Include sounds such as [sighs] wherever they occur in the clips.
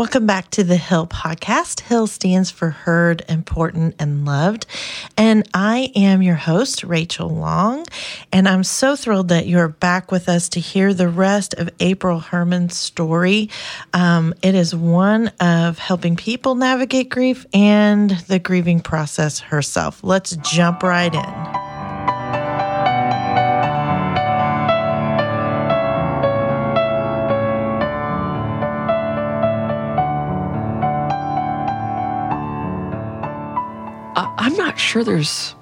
Welcome back to the Hill podcast. Hill stands for heard, important, and loved. And I am your host, Rachel Long. And I'm so thrilled that you're back with us to hear the rest of April Herman's story. Um, it is one of helping people navigate grief and the grieving process herself. Let's jump right in. I'm not sure there's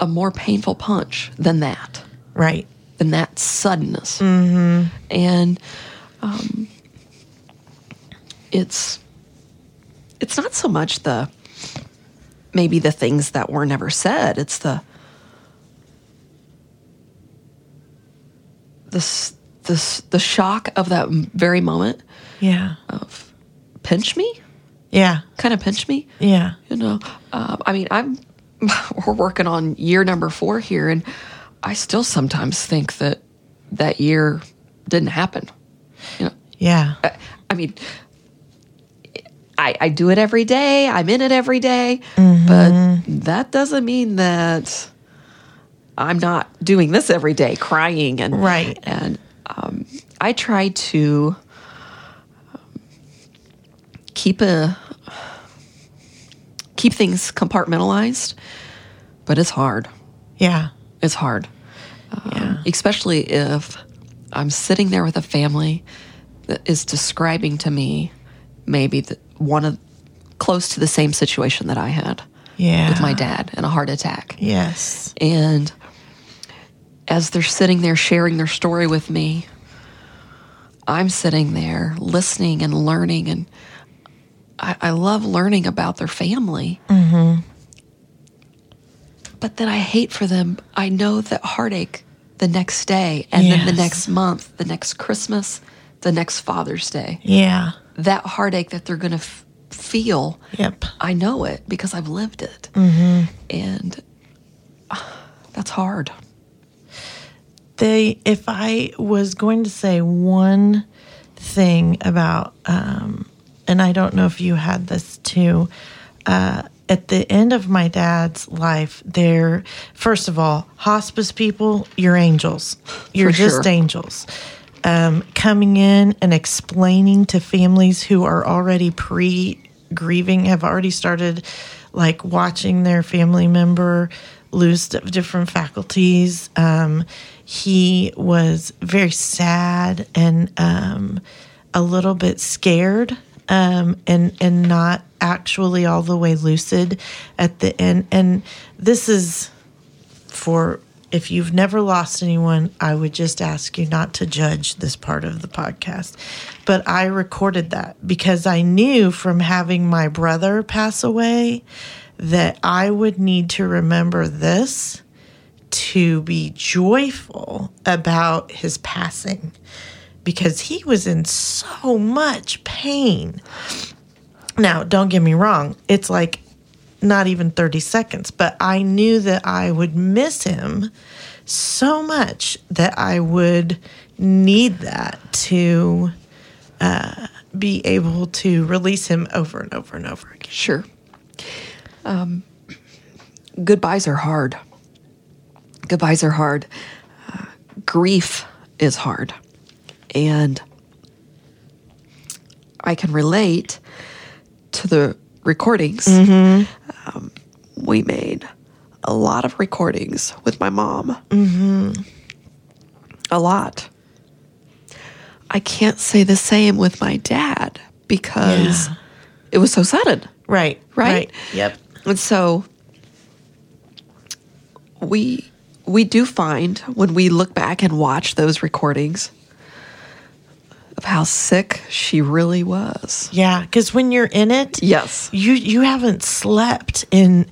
a more painful punch than that. Right. Than that suddenness. Mm-hmm. And um, it's it's not so much the maybe the things that were never said. It's the the the the shock of that very moment. Yeah. Of pinch me. Yeah. Kind of pinch me. Yeah. You know, uh, I mean, I'm, [laughs] we're working on year number four here, and I still sometimes think that that year didn't happen. You know? Yeah. I, I mean, I, I do it every day. I'm in it every day, mm-hmm. but that doesn't mean that I'm not doing this every day, crying and right. And um, I try to keep a keep things compartmentalized, but it's hard. Yeah, it's hard. Um, especially if I'm sitting there with a family that is describing to me maybe the, one of close to the same situation that I had. Yeah. With my dad and a heart attack. Yes. And as they're sitting there sharing their story with me, I'm sitting there listening and learning and I, I love learning about their family. Mm-hmm. But then I hate for them. I know that heartache the next day, and yes. then the next month, the next Christmas, the next Father's Day. Yeah. That heartache that they're going to f- feel. Yep. I know it because I've lived it. Mm-hmm. And uh, that's hard. They, if I was going to say one thing about um, and I don't know if you had this too. Uh, at the end of my dad's life, there, first of all, hospice people, you're angels. You're For just sure. angels. Um, coming in and explaining to families who are already pre grieving, have already started like watching their family member lose different faculties. Um, he was very sad and um, a little bit scared um, and and not actually all the way lucid at the end. And this is for if you've never lost anyone, I would just ask you not to judge this part of the podcast. But I recorded that because I knew from having my brother pass away that I would need to remember this to be joyful about his passing because he was in so much pain. Now, don't get me wrong, it's like not even 30 seconds, but I knew that I would miss him so much that I would need that to uh, be able to release him over and over and over again. Sure. Um, goodbyes are hard. Goodbyes are hard. Uh, grief is hard. And I can relate to the recordings. Mm-hmm. Um, we made a lot of recordings with my mom. Mm-hmm. A lot. I can't say the same with my dad because yeah. it was so sudden. Right. Right. Right. Yep. And so we we do find when we look back and watch those recordings of how sick she really was. Yeah, because when you're in it, yes, you you haven't slept in.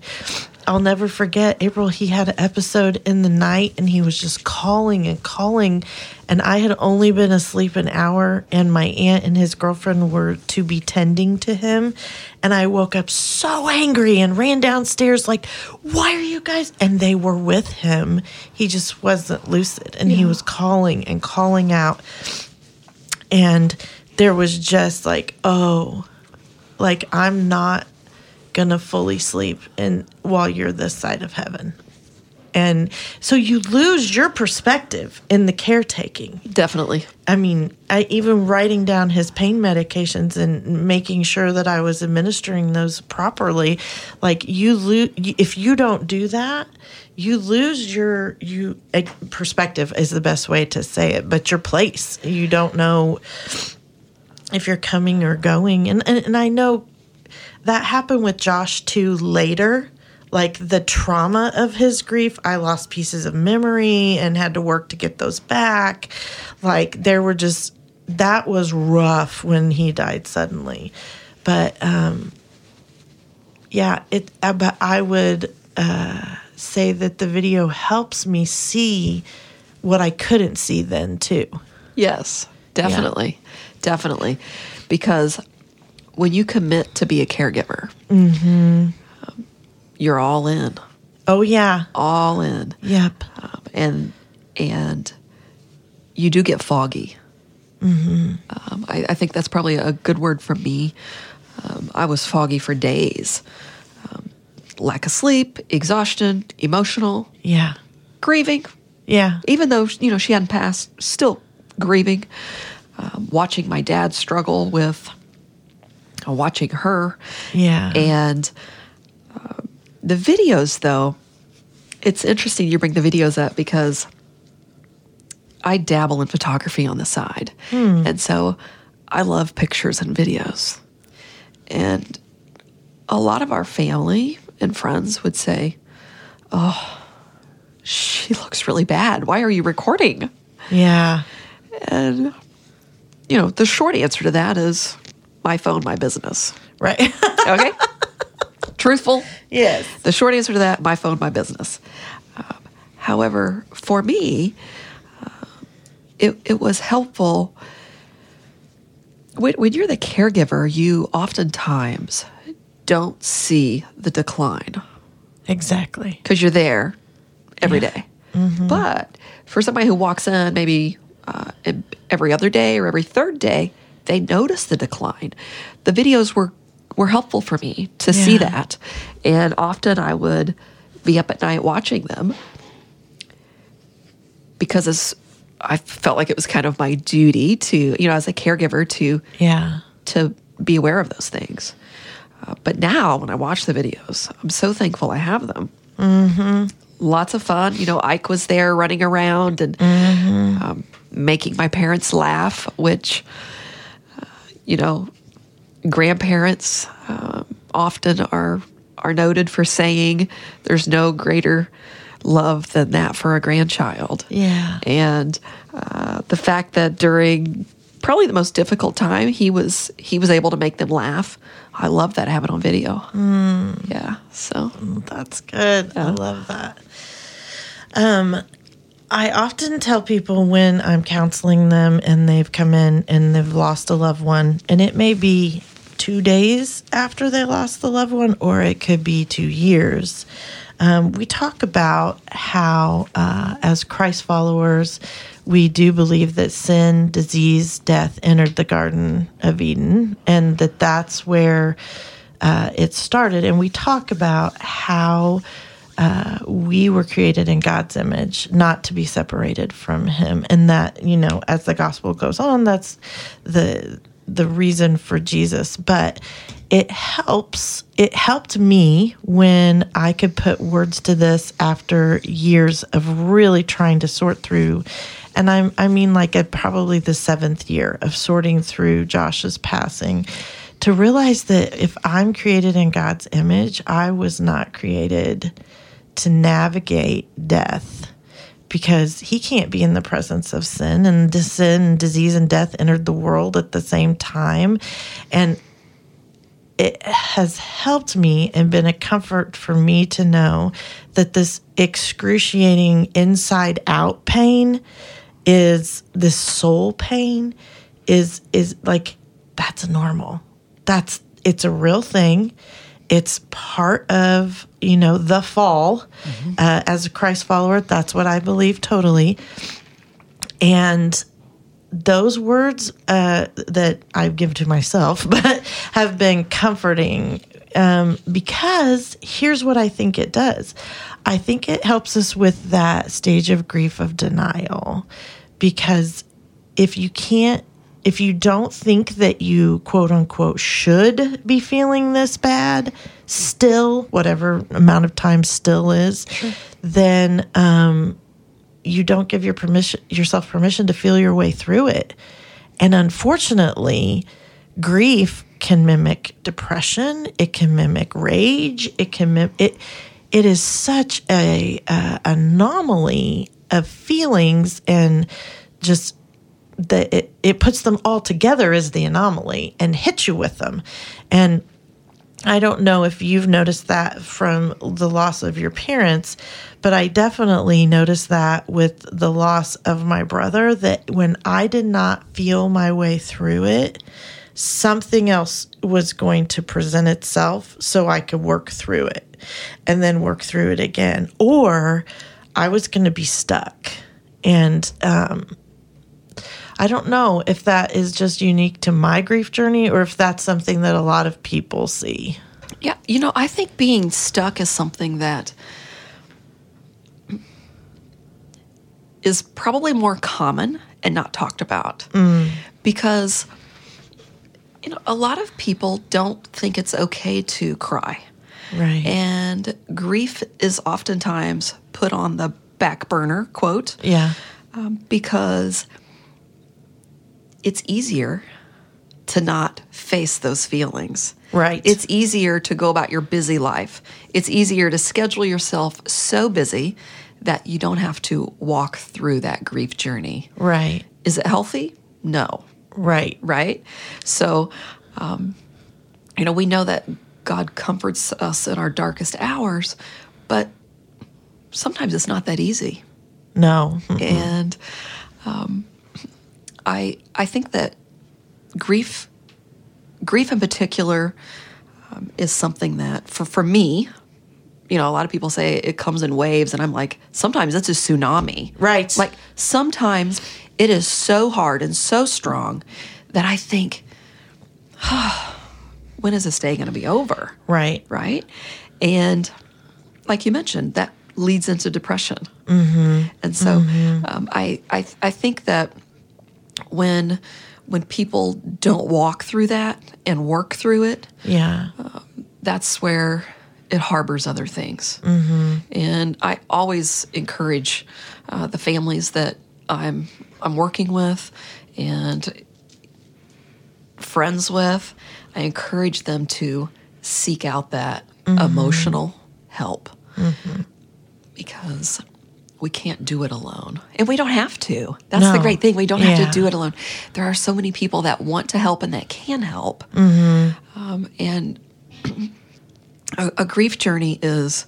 I'll never forget April. He had an episode in the night, and he was just calling and calling, and I had only been asleep an hour, and my aunt and his girlfriend were to be tending to him, and I woke up so angry and ran downstairs like, "Why are you guys?" And they were with him. He just wasn't lucid, and yeah. he was calling and calling out and there was just like, oh, like I'm not gonna fully sleep and while you're this side of heaven. And so you lose your perspective in the caretaking. Definitely. I mean, I even writing down his pain medications and making sure that I was administering those properly. Like you lose if you don't do that, you lose your you eh, perspective is the best way to say it, but your place. You don't know if you're coming or going. And and, and I know that happened with Josh too later like the trauma of his grief. I lost pieces of memory and had to work to get those back. Like there were just that was rough when he died suddenly. But um yeah, it uh, but I would uh say that the video helps me see what I couldn't see then too. Yes, definitely. Yeah. Definitely. Because when you commit to be a caregiver, mm-hmm you're all in. Oh yeah, all in. Yep. Um, and and you do get foggy. Mm-hmm. Um, I, I, think that's probably a good word for me. Um, I was foggy for days. Um, lack of sleep, exhaustion, emotional. Yeah. Grieving. Yeah. Even though you know she hadn't passed, still grieving. Um, watching my dad struggle with uh, watching her. Yeah. And the videos, though, it's interesting you bring the videos up because I dabble in photography on the side. Hmm. And so I love pictures and videos. And a lot of our family and friends would say, Oh, she looks really bad. Why are you recording? Yeah. And, you know, the short answer to that is my phone, my business. Right. [laughs] okay. Truthful? Yes. The short answer to that my phone, my business. Um, however, for me, uh, it, it was helpful. When, when you're the caregiver, you oftentimes don't see the decline. Exactly. Because you're there every yeah. day. Mm-hmm. But for somebody who walks in maybe uh, every other day or every third day, they notice the decline. The videos were were helpful for me to yeah. see that. And often I would be up at night watching them because as I felt like it was kind of my duty to, you know, as a caregiver to yeah to be aware of those things. Uh, but now when I watch the videos, I'm so thankful I have them. Mm-hmm. Lots of fun. You know, Ike was there running around and mm-hmm. um, making my parents laugh, which, uh, you know, grandparents um, often are are noted for saying there's no greater love than that for a grandchild. Yeah, and uh, the fact that during probably the most difficult time he was he was able to make them laugh. I love that having on video. Mm. Yeah, so that's good. Yeah. I love that. Um, I often tell people when I'm counseling them and they've come in and they've lost a loved one, and it may be two days after they lost the loved one, or it could be two years. Um, we talk about how, uh, as Christ followers, we do believe that sin, disease, death entered the Garden of Eden, and that that's where uh, it started. And we talk about how uh, we were created in God's image, not to be separated from Him, and that you know, as the gospel goes on, that's the the reason for Jesus, but it helps. It helped me when I could put words to this after years of really trying to sort through. And I'm, I mean, like at probably the seventh year of sorting through Josh's passing to realize that if I'm created in God's image, I was not created to navigate death because he can't be in the presence of sin and sin disease and death entered the world at the same time. And it has helped me and been a comfort for me to know that this excruciating inside out pain is this soul pain is is like that's normal. That's it's a real thing it's part of you know the fall mm-hmm. uh, as a christ follower that's what i believe totally and those words uh, that I give to myself, [laughs] but have been comforting um, because here's what I think it does. I think it helps us with that stage of grief of denial because if you can't if you don't think that you quote unquote should be feeling this bad still whatever amount of time still is sure. then um, you don't give your permission yourself permission to feel your way through it and unfortunately grief can mimic depression it can mimic rage it can mim- it it is such a uh, anomaly of feelings and just that it, it puts them all together as the anomaly and hits you with them. And I don't know if you've noticed that from the loss of your parents, but I definitely noticed that with the loss of my brother that when I did not feel my way through it, something else was going to present itself so I could work through it and then work through it again. Or I was going to be stuck. And um, I don't know if that is just unique to my grief journey or if that's something that a lot of people see. Yeah, you know, I think being stuck is something that is probably more common and not talked about mm. because you know a lot of people don't think it's okay to cry right and grief is oftentimes put on the back burner quote yeah um, because it's easier to not face those feelings. Right. It's easier to go about your busy life. It's easier to schedule yourself so busy that you don't have to walk through that grief journey. Right. Is it healthy? No. Right. Right. So, um, you know, we know that God comforts us in our darkest hours, but sometimes it's not that easy. No. Mm-mm. And, um, I I think that grief grief in particular um, is something that for for me you know a lot of people say it comes in waves and i'm like sometimes it's a tsunami. Right. Like sometimes it is so hard and so strong that i think oh, [sighs] when is this day going to be over? Right. Right? And like you mentioned that leads into depression. Mm-hmm. and so mm-hmm. um, I, I i think that when when people don't walk through that and work through it, yeah, uh, that's where it harbors other things. Mm-hmm. And I always encourage uh, the families that I'm I'm working with and friends with. I encourage them to seek out that mm-hmm. emotional help mm-hmm. because we can't do it alone. And we don't have to. That's no. the great thing. We don't yeah. have to do it alone. There are so many people that want to help and that can help. Mm-hmm. Um, and a, a, grief journey is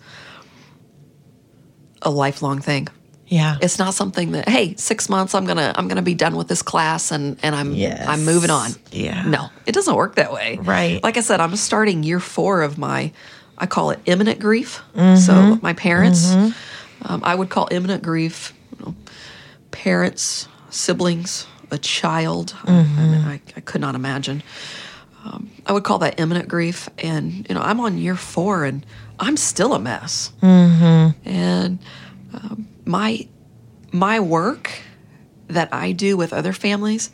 a lifelong thing. Yeah. It's not something that, hey, six months I'm gonna I'm gonna be done with this class and, and I'm yes. I'm moving on. Yeah. No, it doesn't work that way. Right. Like I said, I'm starting year four of my I call it imminent grief. Mm-hmm. So my parents mm-hmm um, I would call imminent grief you know, parents, siblings, a child. Mm-hmm. I, mean, I, I, could not imagine. Um, I would call that imminent grief. And, you know, I'm on year four and I'm still a mess. Mm-hmm. And um, my, my work that I do with other families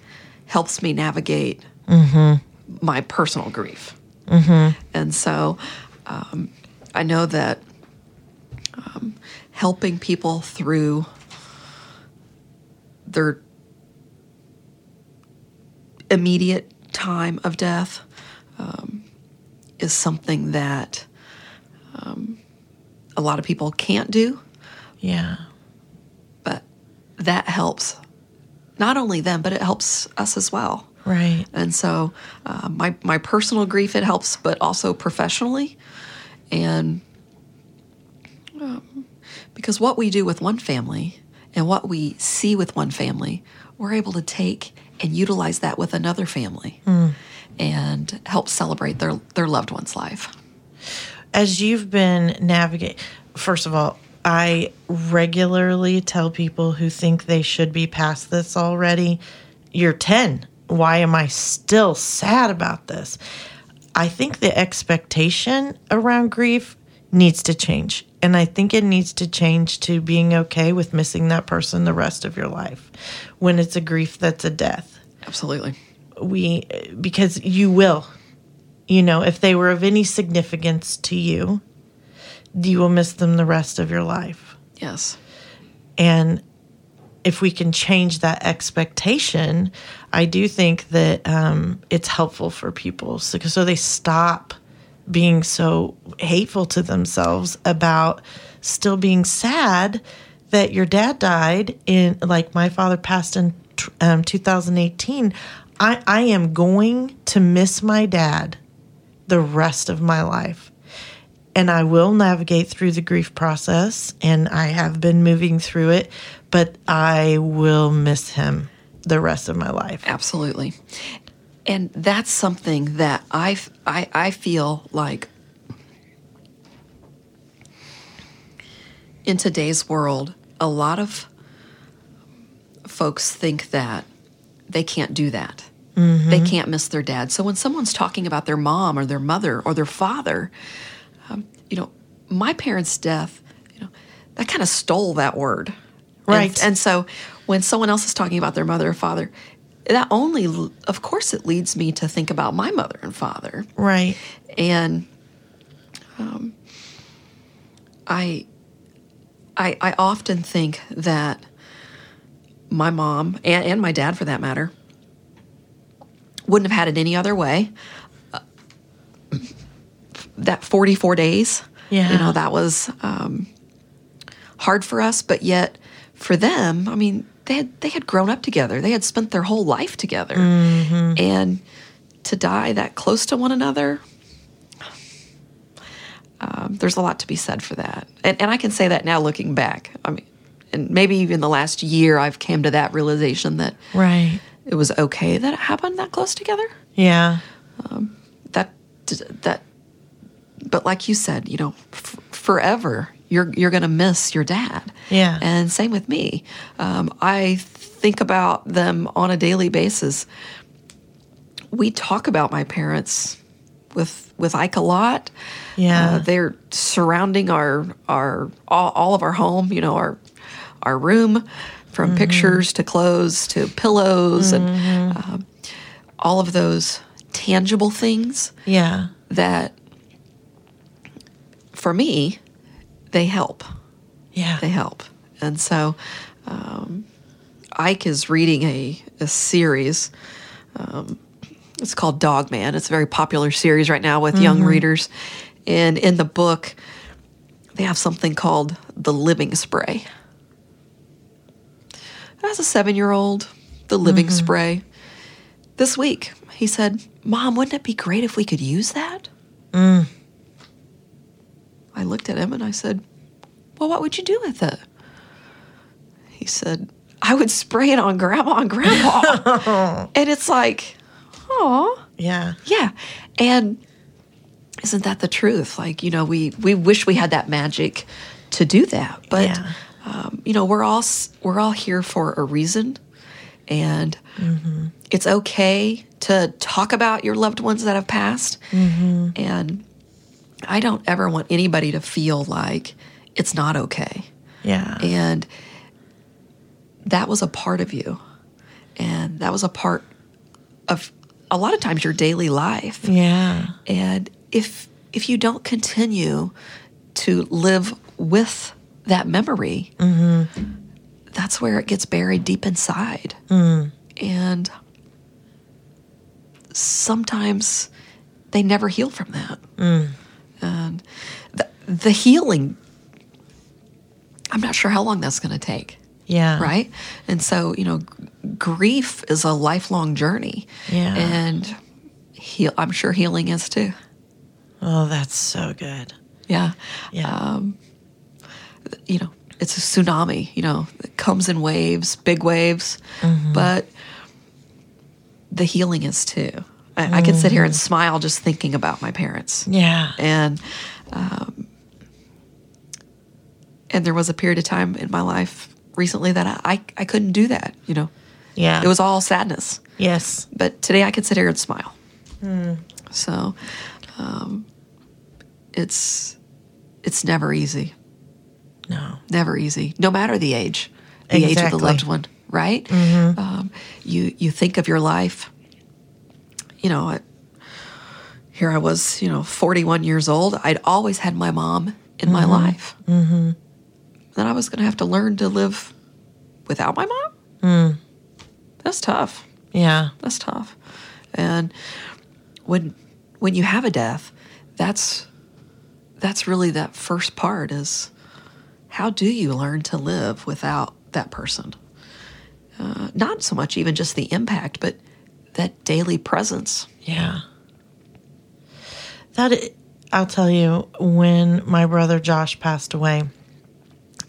helps me navigate mm-hmm. my personal grief. Mm-hmm. And so um, I know that helping people through their immediate time of death um, is something that um, a lot of people can't do. Yeah. But that helps not only them, but it helps us as well. Right. And so uh, my, my personal grief, it helps, but also professionally. And because what we do with one family and what we see with one family, we're able to take and utilize that with another family mm. and help celebrate their, their loved one's life. As you've been navigating, first of all, I regularly tell people who think they should be past this already you're 10. Why am I still sad about this? I think the expectation around grief needs to change. And I think it needs to change to being okay with missing that person the rest of your life when it's a grief that's a death. Absolutely. We, because you will, you know, if they were of any significance to you, you will miss them the rest of your life. Yes. And if we can change that expectation, I do think that um, it's helpful for people so, so they stop being so hateful to themselves about still being sad that your dad died in like my father passed in um, 2018 I, I am going to miss my dad the rest of my life and I will navigate through the grief process and I have been moving through it, but I will miss him the rest of my life. Absolutely. And that's something that I, I, I feel like in today's world, a lot of folks think that they can't do that. Mm-hmm. They can't miss their dad. So when someone's talking about their mom or their mother or their father, um, you know, my parents' death, you know, that kind of stole that word. Right. And, and, so when someone else is talking about their mother or father, that only, of course, it leads me to think about my mother and father. Right. And um, I, I, I often think that my mom and, and my dad, for that matter, wouldn't have had it any other way. Uh, that 44 days, yeah. you know, that was um, hard for us, but yet for them, I mean, they had they had grown up together. They had spent their whole life together, mm-hmm. and to die that close to one another, um, there's a lot to be said for that. And, and I can say that now, looking back. I mean, and maybe even the last year, I've came to that realization that right, it was okay that it happened that close together. Yeah, um, that that. But like you said, you know, f- forever you're you're going to miss your dad. Yeah. And same with me. Um, I think about them on a daily basis. We talk about my parents with with Ike a lot. Yeah. Uh, they're surrounding our our all, all, of our home. You know our our room, from mm-hmm. pictures to clothes to pillows mm-hmm. and um, all of those tangible things. Yeah. That for me they help. Yeah. They help. And so um, Ike is reading a, a series. Um, it's called Dog Man. It's a very popular series right now with mm-hmm. young readers. And in the book, they have something called the living spray. As a seven year old, the living mm-hmm. spray. This week, he said, Mom, wouldn't it be great if we could use that? Mm. I looked at him and I said, Well, what would you do with it? He said, I would spray it on grandma and grandpa. [laughs] and it's like, oh. Yeah. Yeah. And isn't that the truth? Like, you know, we, we wish we had that magic to do that. But, yeah. um, you know, we're all, we're all here for a reason. And mm-hmm. it's okay to talk about your loved ones that have passed. Mm-hmm. And I don't ever want anybody to feel like it's not okay. Yeah. And that was a part of you. And that was a part of a lot of times your daily life. Yeah. And if if you don't continue to live with that memory, mm-hmm. that's where it gets buried deep inside. Mm. And sometimes they never heal from that. Mm and the, the healing i'm not sure how long that's going to take. Yeah. Right? And so you know g- grief is a lifelong journey. Yeah. And heal i'm sure healing is too. Oh that's so good. Yeah. Yeah. Um, you know it's a tsunami you know it comes in waves big waves. Mm-hmm. but the healing is too I, mm-hmm. I can sit here and mm-hmm. smile just thinking about my parents. Yeah. And um, and there was a period of time in my life recently that I, I, I couldn't do that, you know. Yeah. It was all sadness. Yes. But today I can sit here and smile. So um, it's it's never easy. No. Never easy, no matter the age, the age of the loved one, right? Um, you you think of your life. You know, I, here I was, you know, forty one years old. I'd always had my mom in my life. Mm-hmm. Then I was going to have to learn to live without my mom. That's tough. Yeah. That's tough. And when when you have a death, that's that's really that first part is how do you learn to live without that person? Uh, not so much even just the impact, but that daily presence. Yeah. That I'll tell you when my brother Josh passed away,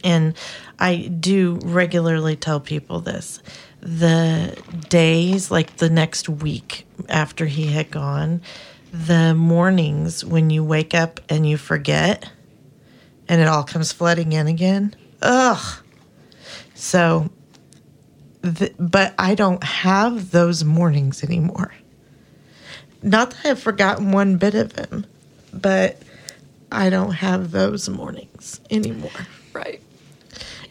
and I do regularly tell people this. The days, like the next week after he had gone, the mornings when you wake up and you forget and it all comes flooding in again. Ugh. So, th- but I don't have those mornings anymore. Not that I've forgotten one bit of him, but I don't have those mornings anymore. Right.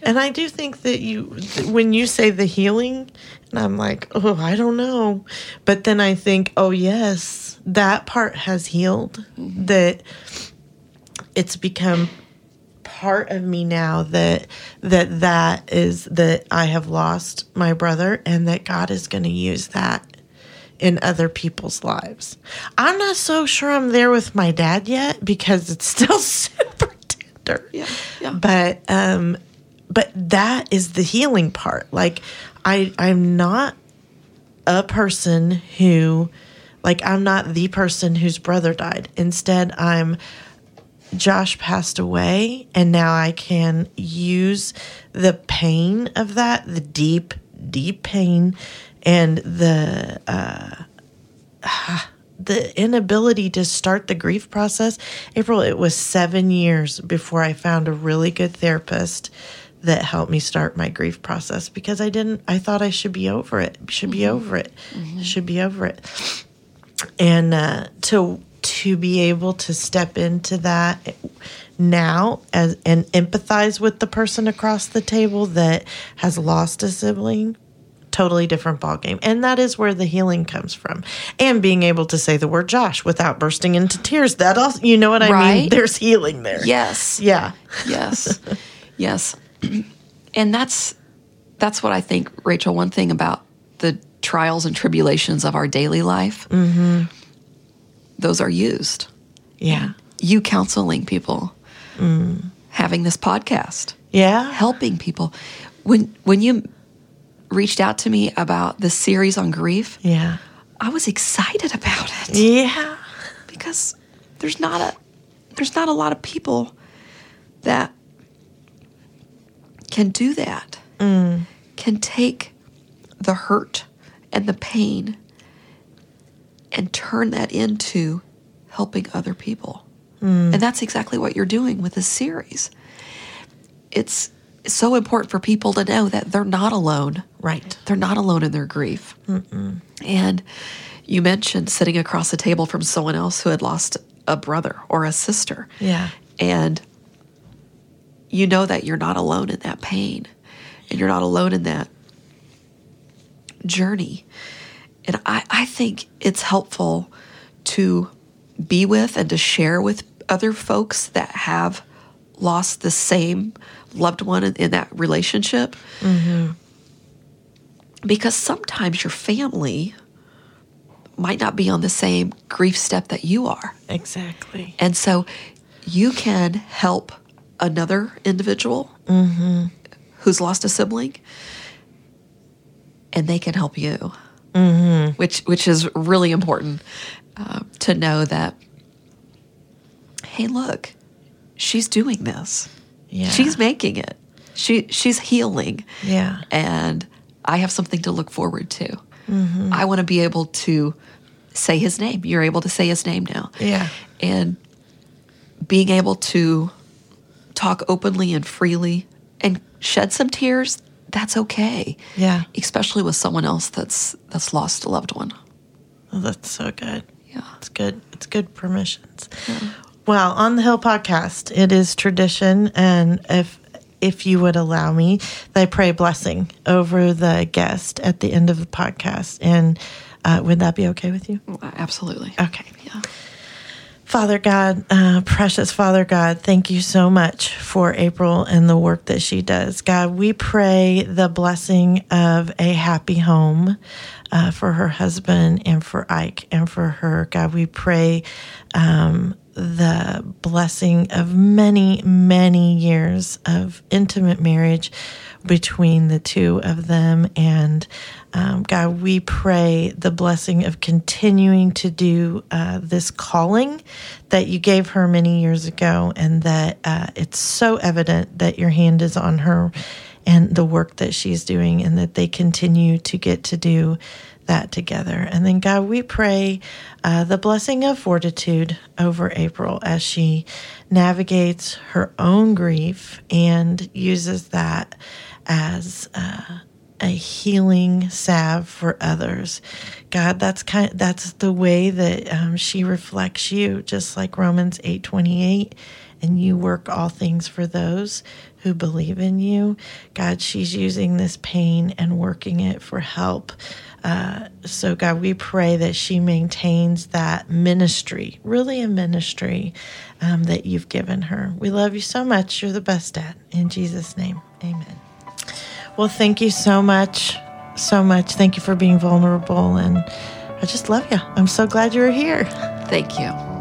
And I do think that you, when you say the healing, and I'm like, oh, I don't know. But then I think, oh, yes, that part has healed. Mm-hmm. That it's become part of me now that that that is that I have lost my brother and that God is going to use that in other people's lives. I'm not so sure I'm there with my dad yet because it's still [laughs] super tender. Yeah, yeah. But um but that is the healing part. Like I I'm not a person who like I'm not the person whose brother died. Instead, I'm Josh passed away, and now I can use the pain of that, the deep, deep pain, and the uh, [sighs] the inability to start the grief process. April, it was seven years before I found a really good therapist that helped me start my grief process because I didn't. I thought I should be over it. Should be over it. Should be over it and uh, to to be able to step into that now as and empathize with the person across the table that has lost a sibling totally different ballgame. And that is where the healing comes from. And being able to say the word josh without bursting into tears. That also you know what i mean? There's healing there. Yes. yeah. Yes. [laughs] Yes. And that's that's what i think rachel one thing about the trials and tribulations of our daily life mm-hmm. Those are used. Yeah. You counseling people. Having this podcast. Yeah. Helping people. When when you reached out to me about the series on grief yeah. I was excited about it. Yeah. Because there's not a there's not a lot of people that can do that. Mm. Can take the hurt and the pain and turn that into helping other people. Hmm. And that's exactly what you're doing with this series. It's so important for people to know that they're not alone. Right. They're not alone in their grief. And you mentioned sitting across the table from someone else who had lost a brother or a sister. yeah. And you know that you're not alone in that pain. And you're not alone in that journey. And I, I think it's helpful to be with and to share with other folks that have lost the same loved one in, in that relationship. Mm-hmm. Because sometimes your family might not be on the same grief step that you are. exactly And so you can help another individual mm-hmm. who's lost a sibling, and they can help you, which which is really important uh, to know that. Hey, look, she's doing this. yeah She's making it. She she's healing yeah and I have something to look forward to. I want to be able to say his name. You're able to say his name now. Yeah. And being able to talk openly and freely and shed some tears, that's okay. Yeah. Especially with someone else that's that's lost a loved one. Oh, that's so good. Yeah. It's good. It's good permissions. Well, on the Hill podcast, it is tradition, and if if you would allow me, I pray blessing over the guest at the end of the podcast, and uh, would that be okay with you? Absolutely. Okay. Yeah. Father God, uh, precious Father God, thank you so much for April and the work that she does. God, we pray the blessing of a happy home uh, for her husband and for Ike and for her. God, we pray um, the blessing of many, many years of intimate marriage between the two of them. And um, God, we pray the blessing of continuing to do uh, this calling that you gave her many years ago, and that uh, it's so evident that your hand is on her and the work that she's doing, and that they continue to get to do that together. And then, God, we pray uh, the blessing of fortitude over April as she navigates her own grief and uses that as uh, a healing salve for others. God, that's kind. that's the way that um, she reflects you, just like Romans eight twenty eight. And you work all things for those who believe in you. God, she's using this pain and working it for help. So, God, we pray that she maintains that ministry, really a ministry um, that you've given her. We love you so much. You're the best at. In Jesus' name, amen. Well, thank you so much. So much. Thank you for being vulnerable. And I just love you. I'm so glad you were here. Thank you.